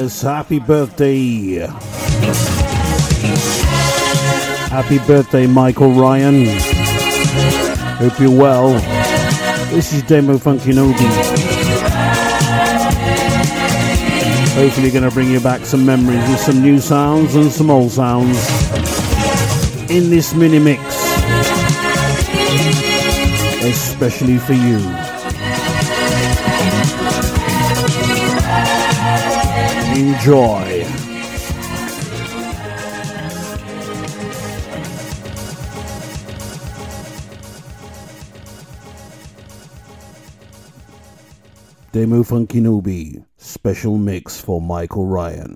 Yes, happy birthday. Happy birthday, Michael Ryan. Hope you're well. This is Demo Funky Nobi. Hopefully, going to bring you back some memories with some new sounds and some old sounds in this mini mix, especially for you. Enjoy. Demo Funky Nobi, special mix for Michael Ryan.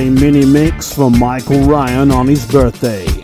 Birthday mini mix for Michael Ryan on his birthday.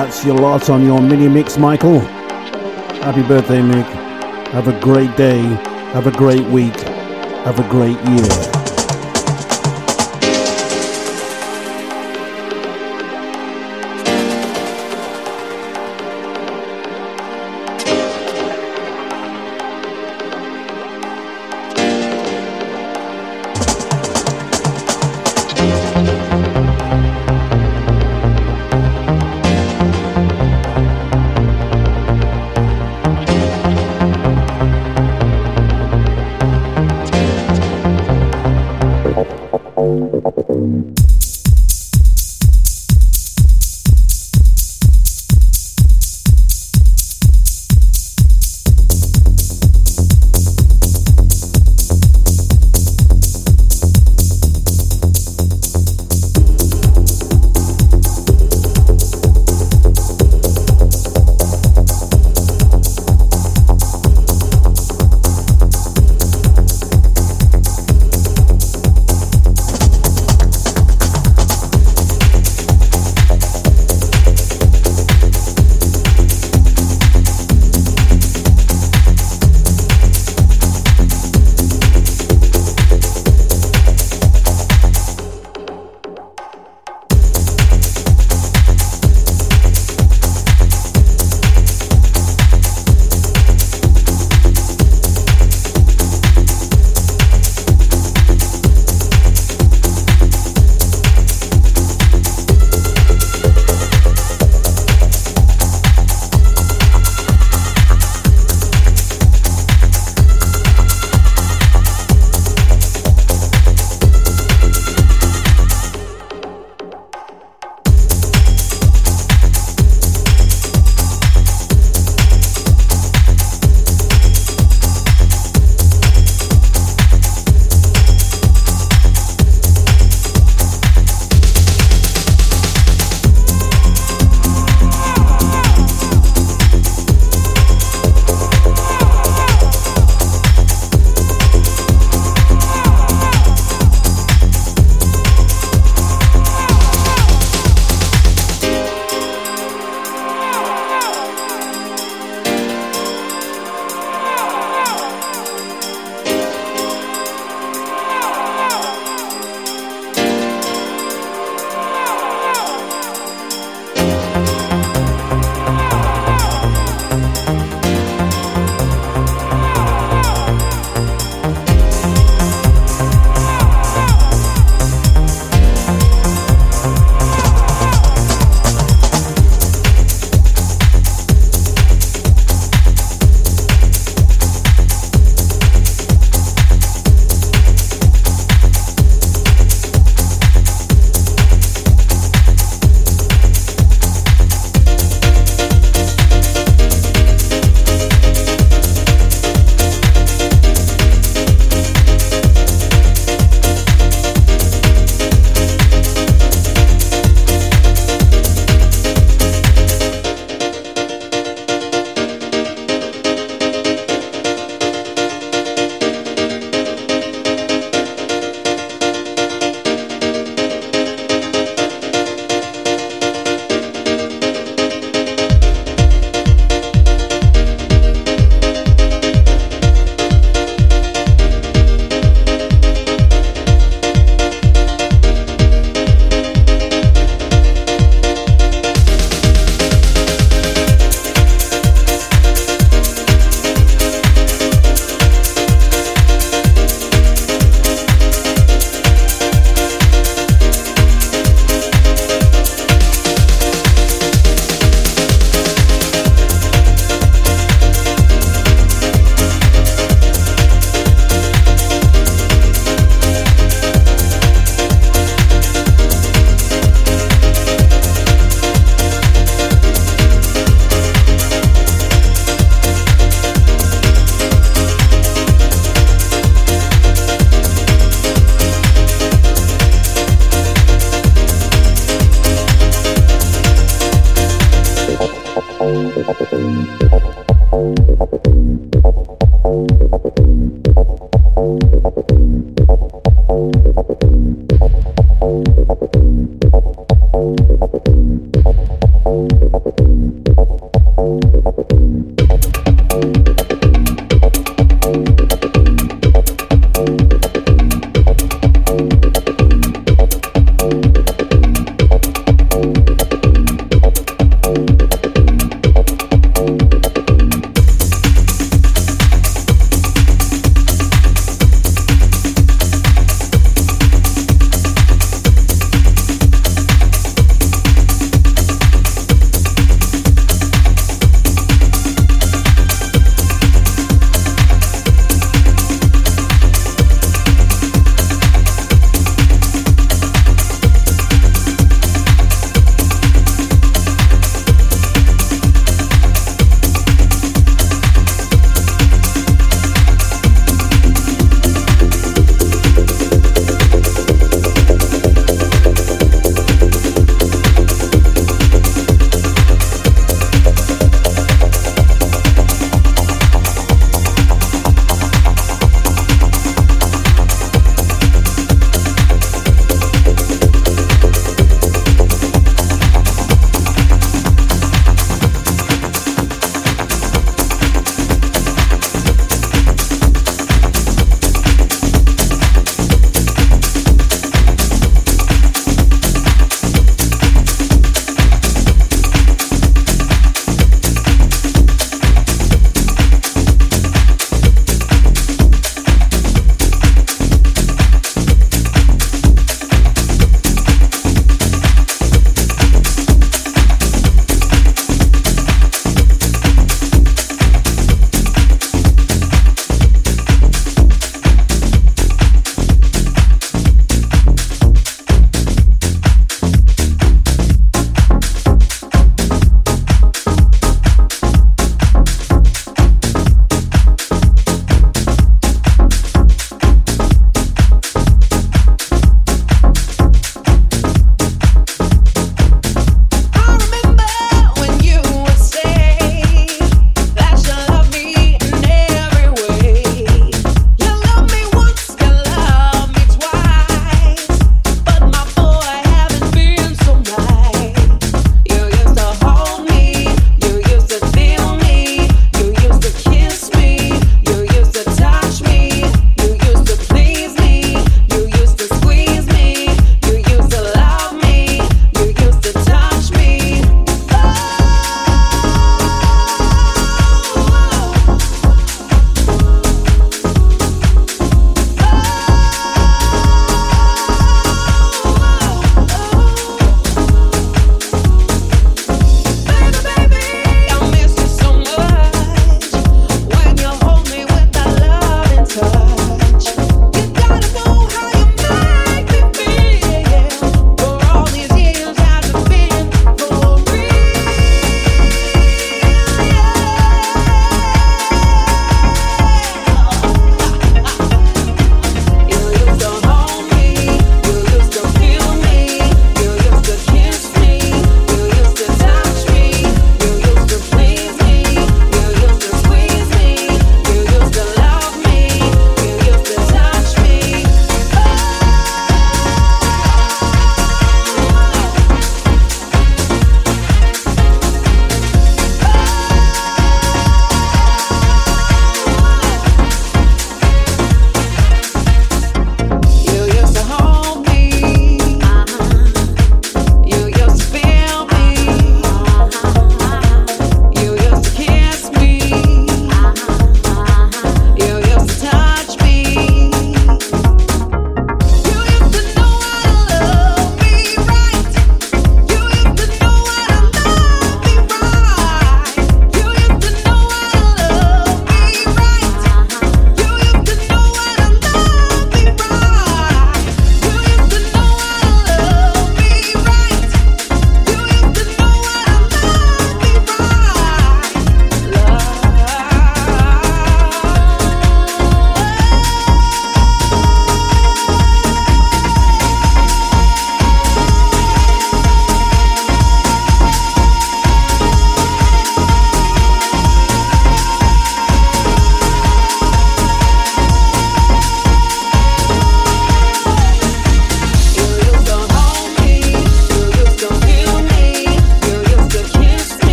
That's your lot on your mini mix, Michael. Happy birthday, Mick. Have a great day. Have a great week. Have a great year. Thank you.